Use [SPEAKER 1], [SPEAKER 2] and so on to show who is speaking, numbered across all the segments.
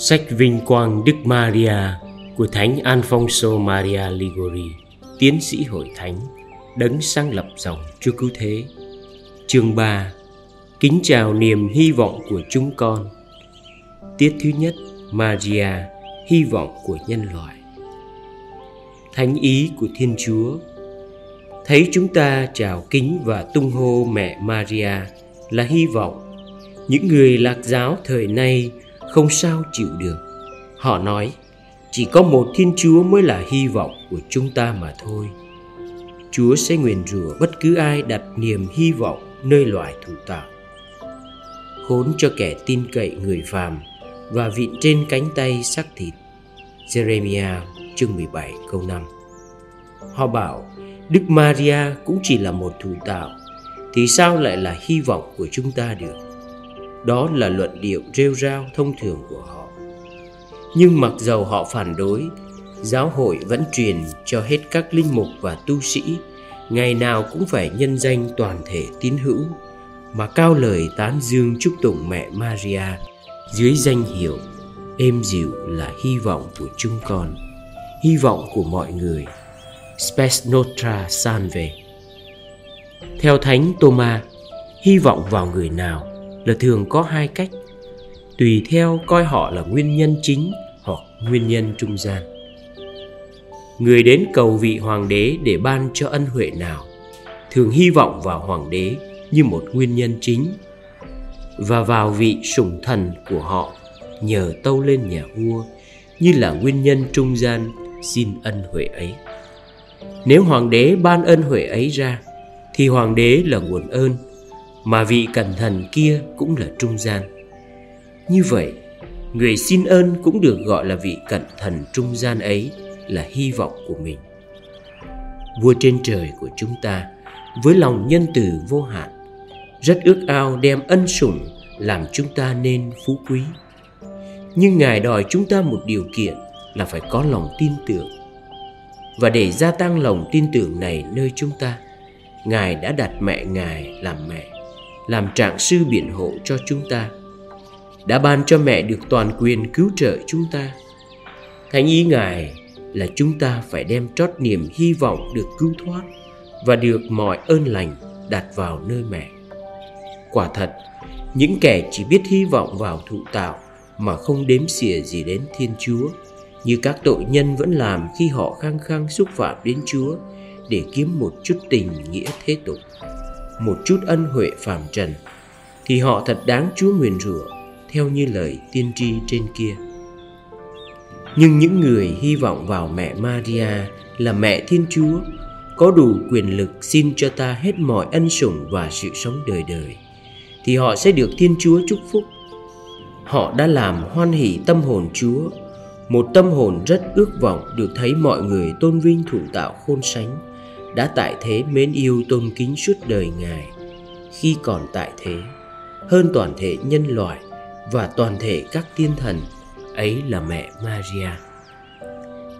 [SPEAKER 1] Sách Vinh Quang Đức Maria của Thánh Alfonso Maria Ligori, tiến sĩ hội thánh, đấng sáng lập dòng Chúa Cứu Thế. Chương 3 Kính chào niềm hy vọng của chúng con. Tiết thứ nhất Maria, hy vọng của nhân loại. Thánh ý của Thiên Chúa. Thấy chúng ta chào kính và tung hô mẹ Maria là hy vọng. Những người lạc giáo thời nay không sao chịu được. Họ nói, chỉ có một thiên chúa mới là hy vọng của chúng ta mà thôi. Chúa sẽ nguyền rủa bất cứ ai đặt niềm hy vọng nơi loài thủ tạo khốn cho kẻ tin cậy người phàm và vịn trên cánh tay xác thịt. Jeremiah chương 17 câu 5 Họ bảo, Đức Maria cũng chỉ là một thủ tạo Thì sao lại là hy vọng của chúng ta được? Đó là luận điệu rêu rao thông thường của họ. Nhưng mặc dầu họ phản đối, giáo hội vẫn truyền cho hết các linh mục và tu sĩ, ngày nào cũng phải nhân danh toàn thể tín hữu, mà cao lời tán dương chúc tụng mẹ maria dưới danh hiệu êm dịu là hy vọng của chúng con, hy vọng của mọi người. Spes nostra salve theo thánh Thomas, hy vọng vào người nào? Là thường có hai cách. Tùy theo coi họ là nguyên nhân chính hoặc nguyên nhân trung gian. Người đến cầu vị hoàng đế để ban cho ân huệ nào, thường hy vọng vào hoàng đế như một nguyên nhân chính và vào vị sủng thần của họ nhờ tâu lên nhà vua như là nguyên nhân trung gian xin ân huệ ấy. Nếu hoàng đế ban ân huệ ấy ra, thì hoàng đế là nguồn ơn mà vị cẩn thần kia cũng là trung gian. Như vậy, người xin ơn cũng được gọi là vị cẩn thần trung gian ấy là hy vọng của mình. Vua trên trời của chúng ta, với lòng nhân từ vô hạn, rất ước ao đem ân sủng làm chúng ta nên phú quý. Nhưng ngài đòi chúng ta một điều kiện là phải có lòng tin tưởng. Và để gia tăng lòng tin tưởng này nơi chúng ta, ngài đã đặt mẹ ngài làm mẹ làm trạng sư biện hộ cho chúng ta. Đã ban cho mẹ được toàn quyền cứu trợ chúng ta. Thánh ý ngài là chúng ta phải đem trót niềm hy vọng được cứu thoát và được mọi ơn lành đặt vào nơi mẹ. Quả thật, những kẻ chỉ biết hy vọng vào thụ tạo mà không đếm xỉa gì đến thiên chúa, như các tội nhân vẫn làm khi họ khăng khăng xúc phạm đến chúa để kiếm một chút tình nghĩa thế tục một chút ân huệ phàm trần thì họ thật đáng Chúa nguyền rủa theo như lời tiên tri trên kia. Nhưng những người hy vọng vào mẹ Maria là mẹ Thiên Chúa có đủ quyền lực xin cho ta hết mọi ân sủng và sự sống đời đời thì họ sẽ được Thiên Chúa chúc phúc. Họ đã làm hoan hỷ tâm hồn Chúa, một tâm hồn rất ước vọng được thấy mọi người tôn vinh thủ tạo khôn sánh đã tại thế mến yêu tôn kính suốt đời Ngài khi còn tại thế, hơn toàn thể nhân loại và toàn thể các tiên thần, ấy là mẹ Maria.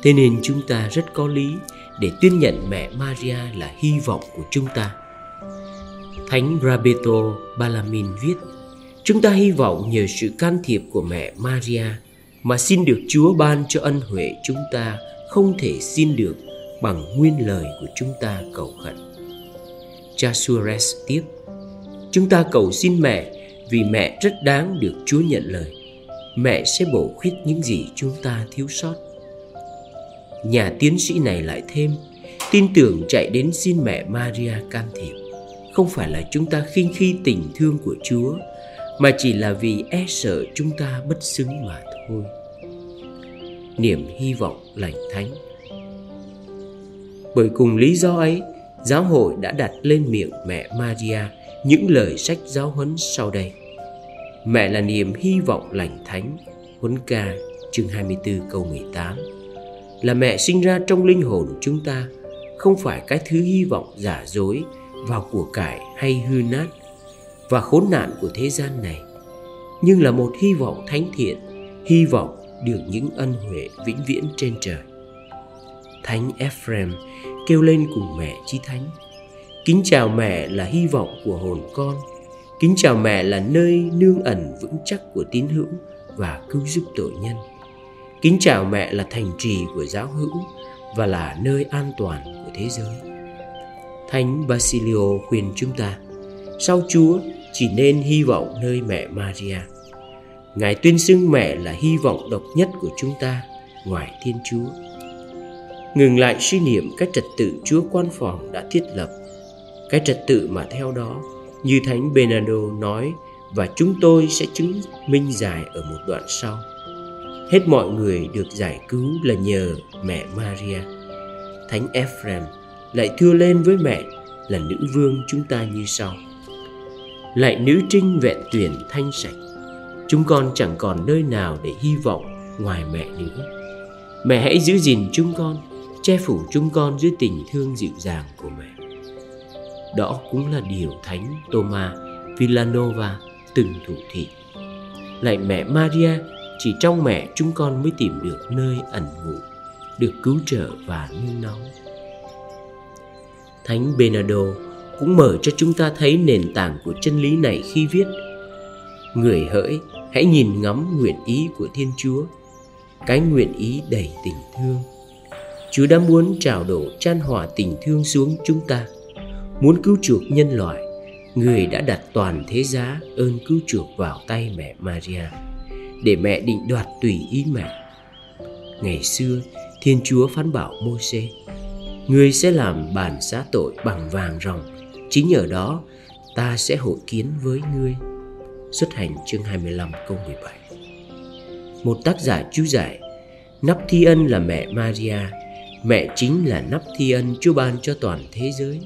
[SPEAKER 1] Thế nên chúng ta rất có lý để tuyên nhận mẹ Maria là hy vọng của chúng ta. Thánh Roberto Balamin viết, Chúng ta hy vọng nhờ sự can thiệp của mẹ Maria mà xin được Chúa ban cho ân huệ chúng ta không thể xin được bằng nguyên lời của chúng ta cầu khẩn. Cha Suarez tiếp, Chúng ta cầu xin mẹ vì mẹ rất đáng được Chúa nhận lời. Mẹ sẽ bổ khuyết những gì chúng ta thiếu sót. Nhà tiến sĩ này lại thêm, tin tưởng chạy đến xin mẹ Maria can thiệp. Không phải là chúng ta khinh khi tình thương của Chúa, mà chỉ là vì e sợ chúng ta bất xứng mà thôi. Niềm hy vọng lành thánh bởi cùng lý do ấy, giáo hội đã đặt lên miệng mẹ Maria những lời sách giáo huấn sau đây. Mẹ là niềm hy vọng lành thánh, huấn ca chương 24 câu 18. Là mẹ sinh ra trong linh hồn chúng ta, không phải cái thứ hy vọng giả dối vào của cải hay hư nát và khốn nạn của thế gian này, nhưng là một hy vọng thánh thiện, hy vọng được những ân huệ vĩnh viễn trên trời. Thánh Ephraim kêu lên cùng mẹ chi thánh. Kính chào mẹ là hy vọng của hồn con. Kính chào mẹ là nơi nương ẩn vững chắc của tín hữu và cứu giúp tội nhân. Kính chào mẹ là thành trì của giáo hữu và là nơi an toàn của thế giới. Thánh Basilio khuyên chúng ta, sau Chúa chỉ nên hy vọng nơi mẹ Maria. Ngài tuyên xưng mẹ là hy vọng độc nhất của chúng ta ngoài Thiên Chúa. Ngừng lại suy niệm cái trật tự Chúa quan phòng đã thiết lập, cái trật tự mà theo đó, như Thánh Bernardo nói và chúng tôi sẽ chứng minh giải ở một đoạn sau. Hết mọi người được giải cứu là nhờ mẹ Maria. Thánh Ephraim lại thưa lên với mẹ là nữ vương chúng ta như sau. Lại nữ trinh vẹn tuyển thanh sạch, chúng con chẳng còn nơi nào để hy vọng ngoài mẹ nữa. Mẹ hãy giữ gìn chúng con, che phủ chúng con dưới tình thương dịu dàng của mẹ. Đó cũng là điều Thánh Thomas Villanova từng thủ thị. Lại mẹ Maria, chỉ trong mẹ chúng con mới tìm được nơi ẩn ngủ, được cứu trợ và nương náu. Thánh Bernardo cũng mở cho chúng ta thấy nền tảng của chân lý này khi viết Người hỡi, hãy nhìn ngắm nguyện ý của Thiên Chúa, cái nguyện ý đầy tình thương. Chúa đã muốn trào đổ chan hỏa tình thương xuống chúng ta, muốn cứu chuộc nhân loại người đã đặt toàn thế giá ơn cứu chuộc vào tay mẹ Maria để mẹ định đoạt tùy ý mẹ. Ngày xưa, Thiên Chúa phán bảo Môi-se, người sẽ làm bản xá tội bằng vàng ròng, chính ở đó ta sẽ hội kiến với ngươi. Xuất hành chương 25 câu 17 Một tác giả chú giải Nắp thi ân là mẹ Maria Mẹ chính là nắp thi ân Chúa ban cho toàn thế giới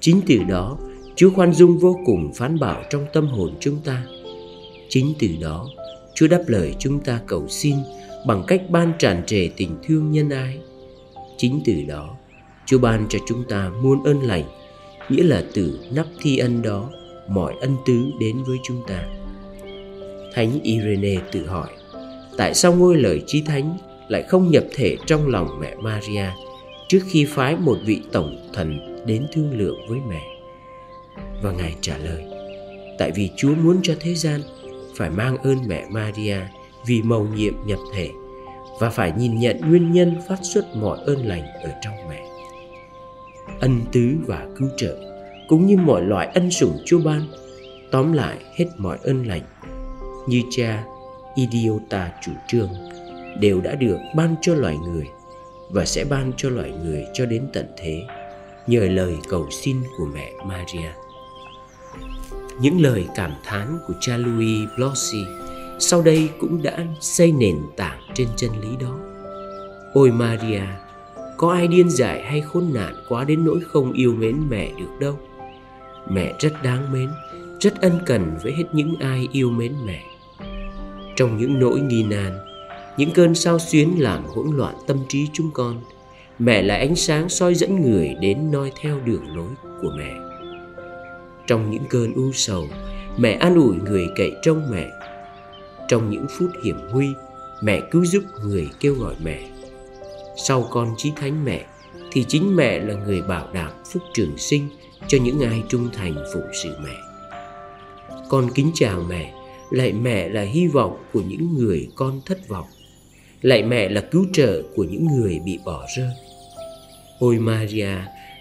[SPEAKER 1] Chính từ đó Chúa khoan dung vô cùng phán bảo trong tâm hồn chúng ta. Chính từ đó, Chúa đáp lời chúng ta cầu xin bằng cách ban tràn trề tình thương nhân ái. Chính từ đó, Chúa ban cho chúng ta muôn ơn lành, nghĩa là từ nắp thi ân đó, mọi ân tứ đến với chúng ta. Thánh Irene tự hỏi, tại sao ngôi lời chí thánh lại không nhập thể trong lòng mẹ Maria trước khi phái một vị tổng thần đến thương lượng với mẹ? Và Ngài trả lời, Tại vì Chúa muốn cho thế gian Phải mang ơn mẹ Maria Vì mầu nhiệm nhập thể Và phải nhìn nhận nguyên nhân phát xuất mọi ơn lành ở trong mẹ Ân tứ và cứu trợ Cũng như mọi loại ân sủng Chúa ban, Tóm lại hết mọi ơn lành Như cha Idiota chủ trương Đều đã được ban cho loài người Và sẽ ban cho loài người cho đến tận thế Nhờ lời cầu xin của mẹ Maria những lời cảm thán của cha Louis Blossy sau đây cũng đã xây nền tảng trên chân lý đó. Ôi Maria, có ai điên dại hay khốn nạn quá đến nỗi không yêu mến mẹ được đâu. Mẹ rất đáng mến, rất ân cần với hết những ai yêu mến mẹ. Trong những nỗi nghi nan, những cơn sao xuyến làm hỗn loạn tâm trí chúng con, mẹ là ánh sáng soi dẫn người đến noi theo đường lối của mẹ. Trong những cơn u sầu, mẹ an ủi người cậy trông mẹ. Trong những phút hiểm nguy, mẹ cứu giúp người kêu gọi mẹ. Sau con chí thánh mẹ, thì chính mẹ là người bảo đảm phúc trường sinh cho những ai trung thành phụng sự mẹ. Con kính chào mẹ, lại mẹ là hy vọng của những người con thất vọng lại mẹ là cứu trợ của những người bị bỏ rơi. Ôi Maria,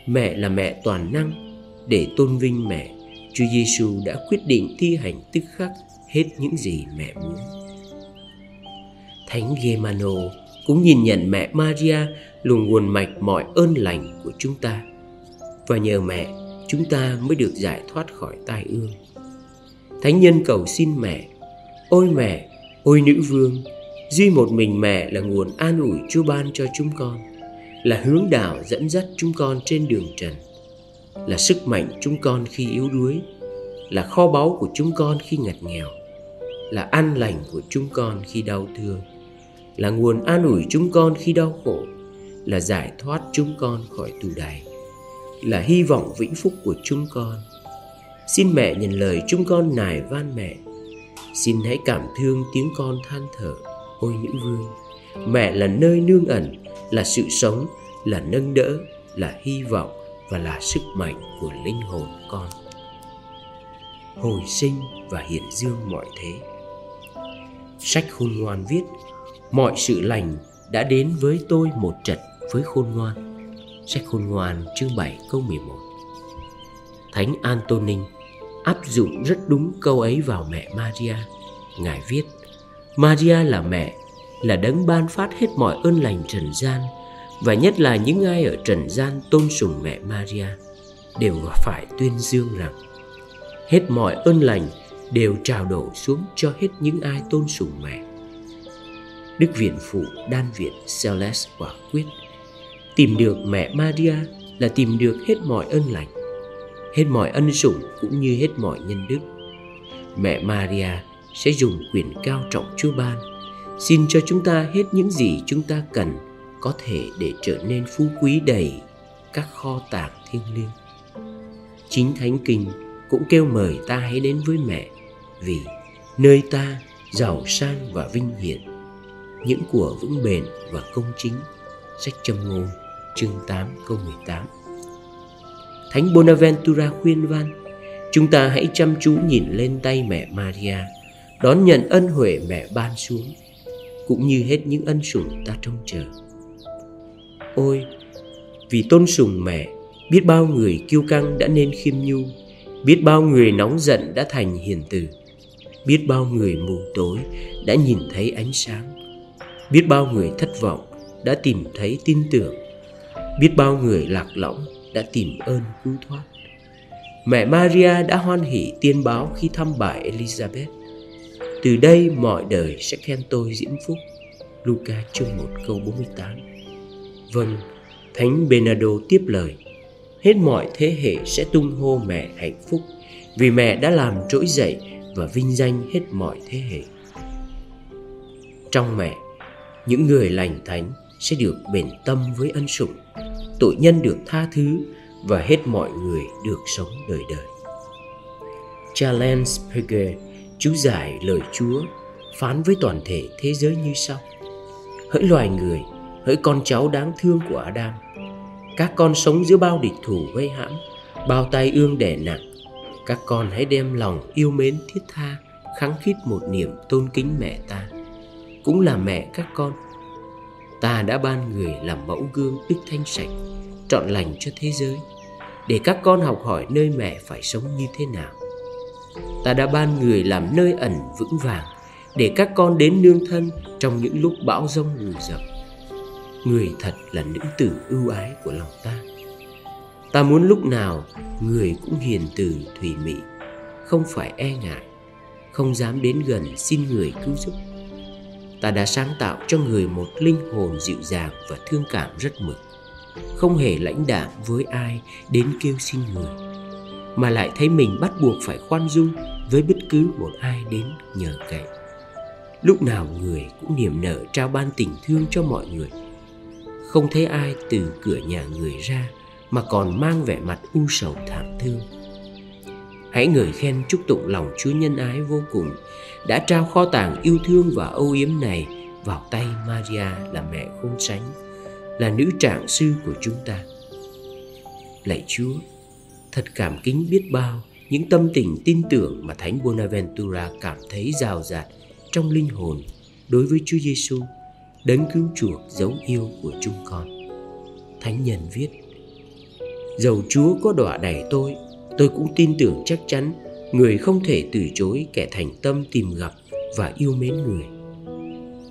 [SPEAKER 1] mẹ là mẹ toàn năng, để tôn vinh mẹ, Chúa Giêsu đã quyết định thi hành tức khắc hết những gì mẹ muốn. Thánh Gemano cũng nhìn nhận mẹ Maria luồng nguồn mạch mọi ơn lành của chúng ta. Và nhờ mẹ, chúng ta mới được giải thoát khỏi tai ương. Thánh nhân cầu xin mẹ, ôi mẹ, ôi nữ vương, duy một mình mẹ là nguồn an ủi Chúa ban cho chúng con, là hướng đạo dẫn dắt chúng con trên đường trần là sức mạnh chúng con khi yếu đuối là kho báu của chúng con khi ngặt nghèo là an lành của chúng con khi đau thương là nguồn an ủi chúng con khi đau khổ là giải thoát chúng con khỏi tù đày là hy vọng vĩnh phúc của chúng con. Xin mẹ nhận lời chúng con nài van mẹ. Xin hãy cảm thương tiếng con than thở ôi nữ vương mẹ là nơi nương ẩn là sự sống là nâng đỡ là hy vọng và là sức mạnh của linh hồn con. Hồi sinh và hiện dương mọi thế. Sách khôn ngoan viết Mọi sự lành đã đến với tôi một trận với khôn ngoan. Sách khôn ngoan chương 7 câu 11 Thánh Antonin áp dụng rất đúng câu ấy vào mẹ Maria. Ngài viết, Maria là mẹ, là đấng ban phát hết mọi ơn lành trần gian và nhất là những ai ở trần gian tôn sùng mẹ Maria đều phải tuyên dương rằng hết mọi ơn lành đều trào đổ xuống cho hết những ai tôn sùng mẹ. Đức Viện Phụ Đan Viện Celeste quả quyết Tìm được mẹ Maria là tìm được hết mọi ơn lành Hết mọi ân sủng cũng như hết mọi nhân đức Mẹ Maria sẽ dùng quyền cao trọng Chúa ban. Xin cho chúng ta hết những gì chúng ta cần Có thể để trở nên phú quý đầy các kho tàng thiêng liêng. Chính Thánh Kinh cũng kêu mời ta hãy đến với mẹ, Vì nơi ta giàu sang và vinh hiển. Những của vững bền và công chính. Sách châm ngôn, chương 8 câu 18 Thánh Bonaventura khuyên van, Chúng ta hãy chăm chú nhìn lên tay mẹ Maria Đón nhận ân huệ mẹ ban xuống, Cũng như hết những ân sủng ta trông chờ. Ôi, Vì tôn sùng mẹ, Biết bao người kiêu căng đã nên khiêm nhu, Biết bao người nóng giận đã thành hiền từ, Biết bao người mù tối đã nhìn thấy ánh sáng, Biết bao người thất vọng đã tìm thấy tin tưởng, Biết bao người lạc lõng đã tìm ơn cứu thoát. Mẹ Maria đã hoan hỷ tiên báo khi thăm bà Elizabeth. Từ đây mọi đời sẽ khen tôi diễm phúc. Luca chương 1 câu 48 Vâng, Thánh Bernardo tiếp lời. Hết mọi thế hệ sẽ tung hô mẹ hạnh phúc Vì mẹ đã làm trỗi dậy và vinh danh hết mọi thế hệ. Trong mẹ những người lành thánh sẽ được bền tâm với ân sủng tội nhân được tha thứ và hết mọi người được sống đời đời. Charles Pegue chú giải lời Chúa phán với toàn thể thế giới như sau. Hỡi loài người, hỡi con cháu đáng thương của Adam. Các con sống giữa bao địch thủ gây hãm, bao tay ương đẻ nặng. Các con hãy đem lòng yêu mến thiết tha, kháng khít một niềm tôn kính mẹ ta. Cũng là mẹ các con. Ta đã ban người làm mẫu gương đức thanh sạch, trọn lành cho thế giới, để các con học hỏi nơi mẹ phải sống như thế nào ta đã ban người làm nơi ẩn vững vàng, để các con đến nương thân trong những lúc bão rông lùi dập. Người thật là nữ tử ưu ái của lòng ta. Ta muốn lúc nào, người cũng hiền từ thùy mị, không phải e ngại, không dám đến gần xin người cứu giúp. Ta đã sáng tạo cho người một linh hồn dịu dàng và thương cảm rất mực, không hề lãnh đạm với ai đến kêu xin người mà lại thấy mình bắt buộc phải khoan dung với bất cứ một ai đến nhờ cậy. Lúc nào người cũng niềm nở trao ban tình thương cho mọi người. Không thấy ai từ cửa nhà người ra mà còn mang vẻ mặt u sầu thảm thương. Hãy ngợi khen chúc tụng lòng chúa nhân ái vô cùng đã trao kho tàng yêu thương và âu yếm này vào tay Maria là mẹ khôn sánh, là nữ trạng sư của chúng ta. Lạy Chúa, thật cảm kính biết bao những tâm tình tin tưởng mà Thánh Bonaventura cảm thấy rào rạt trong linh hồn đối với Chúa Giêsu, đấng cứu chuộc dấu yêu của chúng con. Thánh nhân viết: Dầu Chúa có đọa đẩy tôi, tôi cũng tin tưởng chắc chắn người không thể từ chối kẻ thành tâm tìm gặp và yêu mến người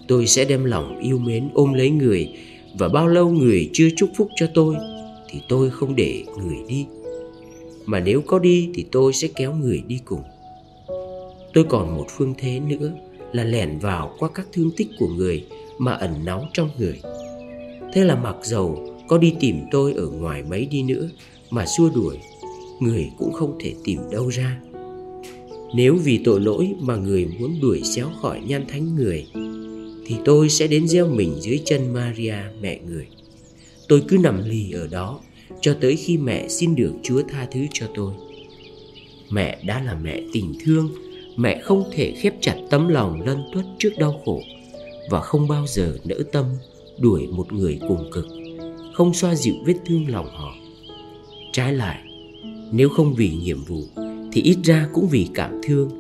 [SPEAKER 1] tôi sẽ đem lòng yêu mến ôm lấy người và bao lâu người chưa chúc phúc cho tôi thì tôi không để người đi mà nếu có đi thì tôi sẽ kéo người đi cùng. Tôi còn một phương thế nữa là lẻn vào qua các thương tích của người mà ẩn náu trong người. Thế là mặc dầu có đi tìm tôi ở ngoài mấy đi nữa mà xua đuổi, người cũng không thể tìm đâu ra. Nếu vì tội lỗi mà người muốn đuổi xéo khỏi nhan thánh người, Thì tôi sẽ đến gieo mình dưới chân Maria, mẹ người. Tôi cứ nằm lì ở đó cho tới khi mẹ xin được Chúa tha thứ cho tôi. Mẹ đã là mẹ tình thương Mẹ không thể khép chặt tấm lòng lân tuất trước đau khổ Và không bao giờ nỡ tâm đuổi một người cùng cực Không xoa dịu vết thương lòng họ. Trái lại Nếu không vì nhiệm vụ thì ít ra cũng vì cảm thương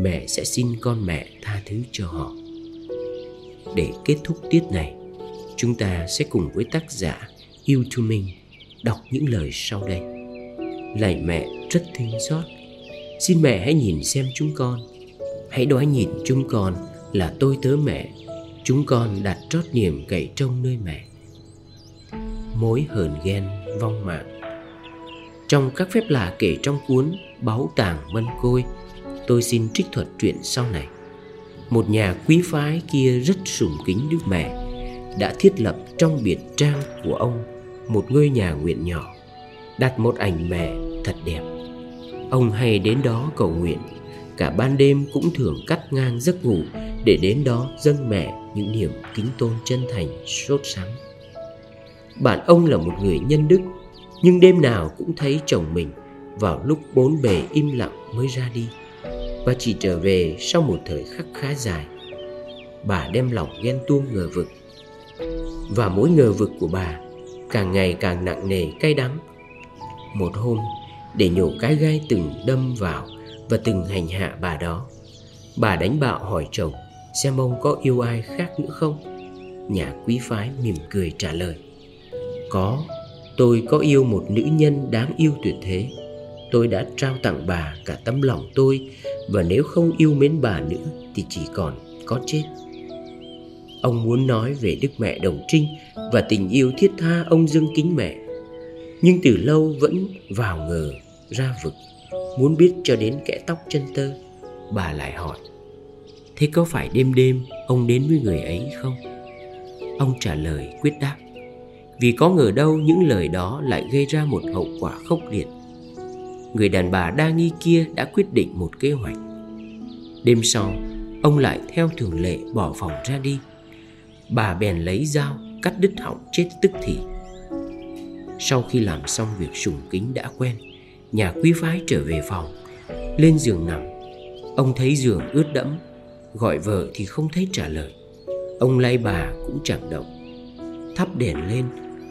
[SPEAKER 1] mẹ sẽ xin con mẹ tha thứ cho họ. Để kết thúc tiết này, chúng ta sẽ cùng với tác giả Yêu Thu Minh đọc những lời sau đây. Lạy mẹ rất thương xót, xin mẹ hãy nhìn xem chúng con. Hãy đoái nhìn chúng con là tôi tớ mẹ, chúng con đặt trót niềm cậy trông nơi mẹ. Mối hờn ghen vong mạng Trong các phép lạ kể trong cuốn Báu tàng mân côi, tôi xin trích thuật chuyện sau này một nhà quý phái kia rất sùng kính Đức Mẹ đã thiết lập trong biệt trang của ông một ngôi nhà nguyện nhỏ, đặt một ảnh mẹ thật đẹp. Ông hay đến đó cầu nguyện, cả ban đêm cũng thường cắt ngang giấc ngủ để đến đó dâng mẹ những niềm kính tôn chân thành, sốt sắng. Bạn ông là một người nhân đức, nhưng đêm nào cũng thấy chồng mình vào lúc bốn bề im lặng mới ra đi và chỉ trở về sau một thời khắc khá dài. Bà đem lòng ghen tuông ngờ vực và mỗi ngờ vực của bà càng ngày càng nặng nề cay đắng. Một hôm, để nhổ cái gai từng đâm vào và từng hành hạ bà đó, bà đánh bạo hỏi chồng xem ông có yêu ai khác nữa không. Nhà quý phái mỉm cười trả lời, có, tôi có yêu một nữ nhân đáng yêu tuyệt thế. Tôi đã trao tặng bà cả tấm lòng tôi và nếu không yêu mến bà nữa thì chỉ còn có chết ông muốn nói về đức mẹ đồng trinh và tình yêu thiết tha ông dâng kính mẹ nhưng từ lâu vẫn vào ngờ ra vực muốn biết cho đến kẽ tóc chân tơ bà lại hỏi thế có phải đêm đêm ông đến với người ấy không ông trả lời quyết đáp vì có ngờ đâu những lời đó lại gây ra một hậu quả khốc liệt người đàn bà đa nghi kia đã quyết định một kế hoạch. Đêm sau, ông lại theo thường lệ bỏ phòng ra đi. Bà bèn lấy dao cắt đứt họng chết tức thì. Sau khi làm xong việc sùng kính đã quen, nhà quý phái trở về phòng, lên giường nằm. Ông thấy giường ướt đẫm, gọi vợ thì không thấy trả lời. Ông lay bà cũng chẳng động. Thắp đèn lên,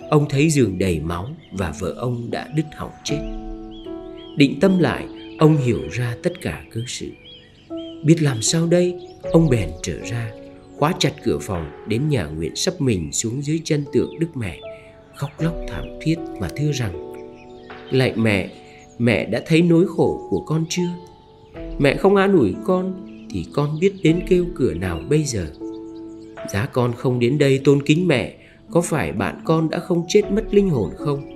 [SPEAKER 1] ông thấy giường đầy máu và vợ ông đã đứt họng chết. Định tâm lại Ông hiểu ra tất cả cớ sự Biết làm sao đây Ông bèn trở ra Khóa chặt cửa phòng Đến nhà nguyện sắp mình xuống dưới chân tượng Đức Mẹ, Khóc lóc thảm thiết mà thưa rằng Lạy mẹ Mẹ đã thấy nỗi khổ của con chưa? Mẹ không an ủi con Thì con biết đến kêu cửa nào bây giờ? Giá con không đến đây tôn kính mẹ, Có phải bạn con đã không chết mất linh hồn không?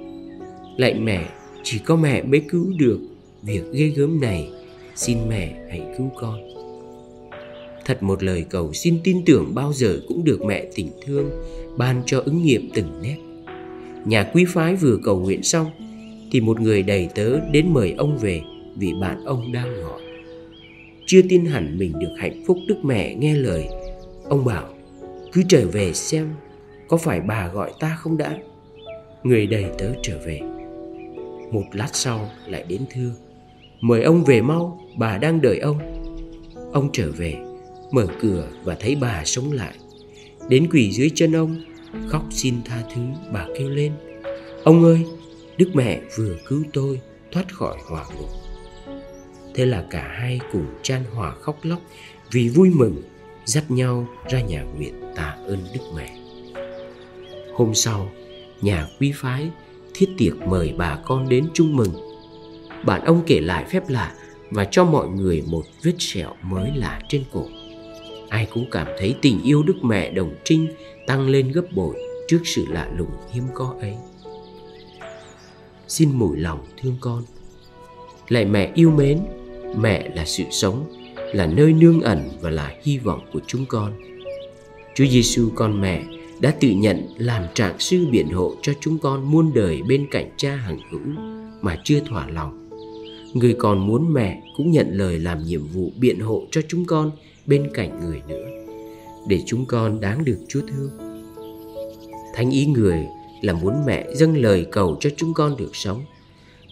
[SPEAKER 1] Lạy mẹ, chỉ có mẹ mới cứu được việc ghê gớm này. Xin mẹ hãy cứu con thật một lời cầu xin tin tưởng bao giờ cũng được mẹ tình thương, ban cho ứng nghiệm từng nét. Nhà quý phái vừa cầu nguyện xong, thì một người đầy tớ đến mời ông về vì bạn ông đang ngỏ chưa tin hẳn mình được hạnh phúc đức mẹ nghe lời, ông bảo, cứ trở về xem, có phải bà gọi ta không đã? Người đầy tớ trở về. Một lát sau lại đến thưa, mời ông về mau, bà đang đợi ông. Ông trở về mở cửa và thấy bà sống lại đến quỳ dưới chân ông, khóc xin tha thứ, bà kêu lên, ông ơi, đức mẹ vừa cứu tôi, thoát khỏi hỏa ngục thế là cả hai cùng chan hòa khóc lóc vì vui mừng, dắt nhau ra nhà nguyện tạ ơn đức mẹ hôm sau, nhà quý phái thiết tiệc mời bà con đến chung mừng. Bạn ông kể lại phép lạ và cho mọi người một vết sẹo mới lạ trên cổ. Ai cũng cảm thấy tình yêu Đức Mẹ Đồng Trinh tăng lên gấp bội trước sự lạ lùng hiếm có ấy. Xin mủi lòng thương con. Lạy mẹ yêu mến, mẹ là sự sống, là nơi nương ẩn và là hy vọng của chúng con. Chúa Giêsu con mẹ đã tự nhận làm trạng sư biện hộ cho chúng con muôn đời bên cạnh cha hằng hữu mà chưa thỏa lòng. Người còn muốn mẹ cũng nhận lời làm nhiệm vụ biện hộ cho chúng con bên cạnh người nữa, để chúng con đáng được Chúa thương. Thánh ý người là muốn mẹ dâng lời cầu cho chúng con được sống,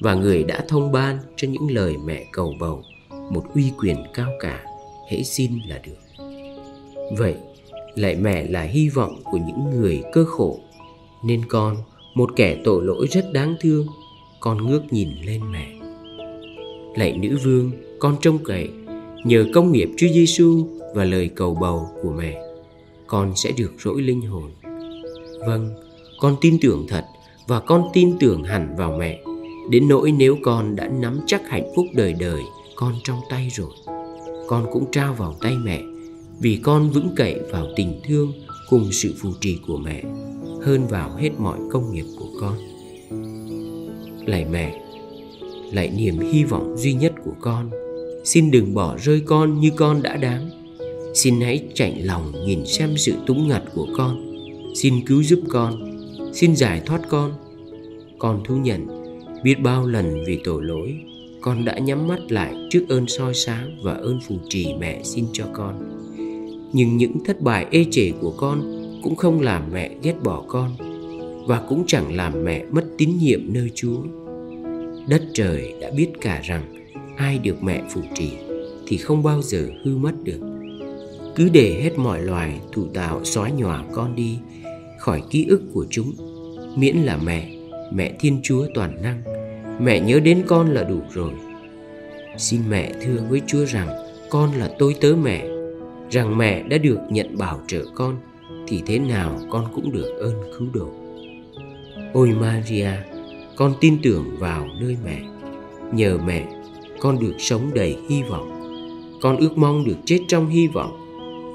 [SPEAKER 1] và người đã thông ban cho những lời mẹ cầu bầu một uy quyền cao cả, hễ xin là được. Vậy lại mẹ là hy vọng của những người cơ khổ nên con một kẻ tội lỗi rất đáng thương con ngước nhìn lên mẹ lạy nữ vương con trông cậy nhờ công nghiệp Chúa Giêsu và lời cầu bầu của mẹ con sẽ được rỗi linh hồn. Vâng, con tin tưởng thật và con tin tưởng hẳn vào mẹ. Đến nỗi nếu con đã nắm chắc hạnh phúc đời đời con trong tay rồi, con cũng trao vào tay mẹ vì con vững cậy vào tình thương cùng sự phù trì của mẹ hơn vào hết mọi công nghiệp của con. Lạy mẹ, lạy niềm hy vọng duy nhất của con, xin đừng bỏ rơi con như con đã đáng. Xin hãy chạnh lòng nhìn xem sự túng ngặt của con. Xin cứu giúp con, xin giải thoát con. Con thú nhận biết bao lần vì tội lỗi con đã nhắm mắt lại trước ơn soi sáng và ơn phù trì mẹ xin cho con nhưng những thất bại ê chề của con cũng không làm mẹ ghét bỏ con và cũng chẳng làm mẹ mất tín nhiệm nơi chúa đất trời đã biết cả rằng ai được mẹ phù trì thì không bao giờ hư mất được. Cứ để hết mọi loài thủ tạo xóa nhòa con đi khỏi ký ức của chúng, miễn là mẹ mẹ thiên chúa toàn năng, mẹ nhớ đến con là đủ rồi. Xin mẹ thưa với chúa rằng con là tôi tớ mẹ, rằng mẹ đã được nhận bảo trợ con thì thế nào con cũng được ơn cứu độ. Ôi maria, con tin tưởng vào nơi mẹ, nhờ mẹ con được sống đầy hy vọng. Con ước mong được chết trong hy vọng,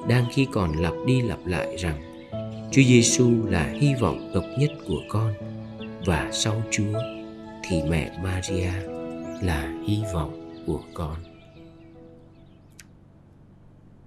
[SPEAKER 1] đang khi còn lặp đi lặp lại rằng, Chúa Giêsu là hy vọng độc nhất của con, và sau Chúa thì mẹ Maria là hy vọng của con.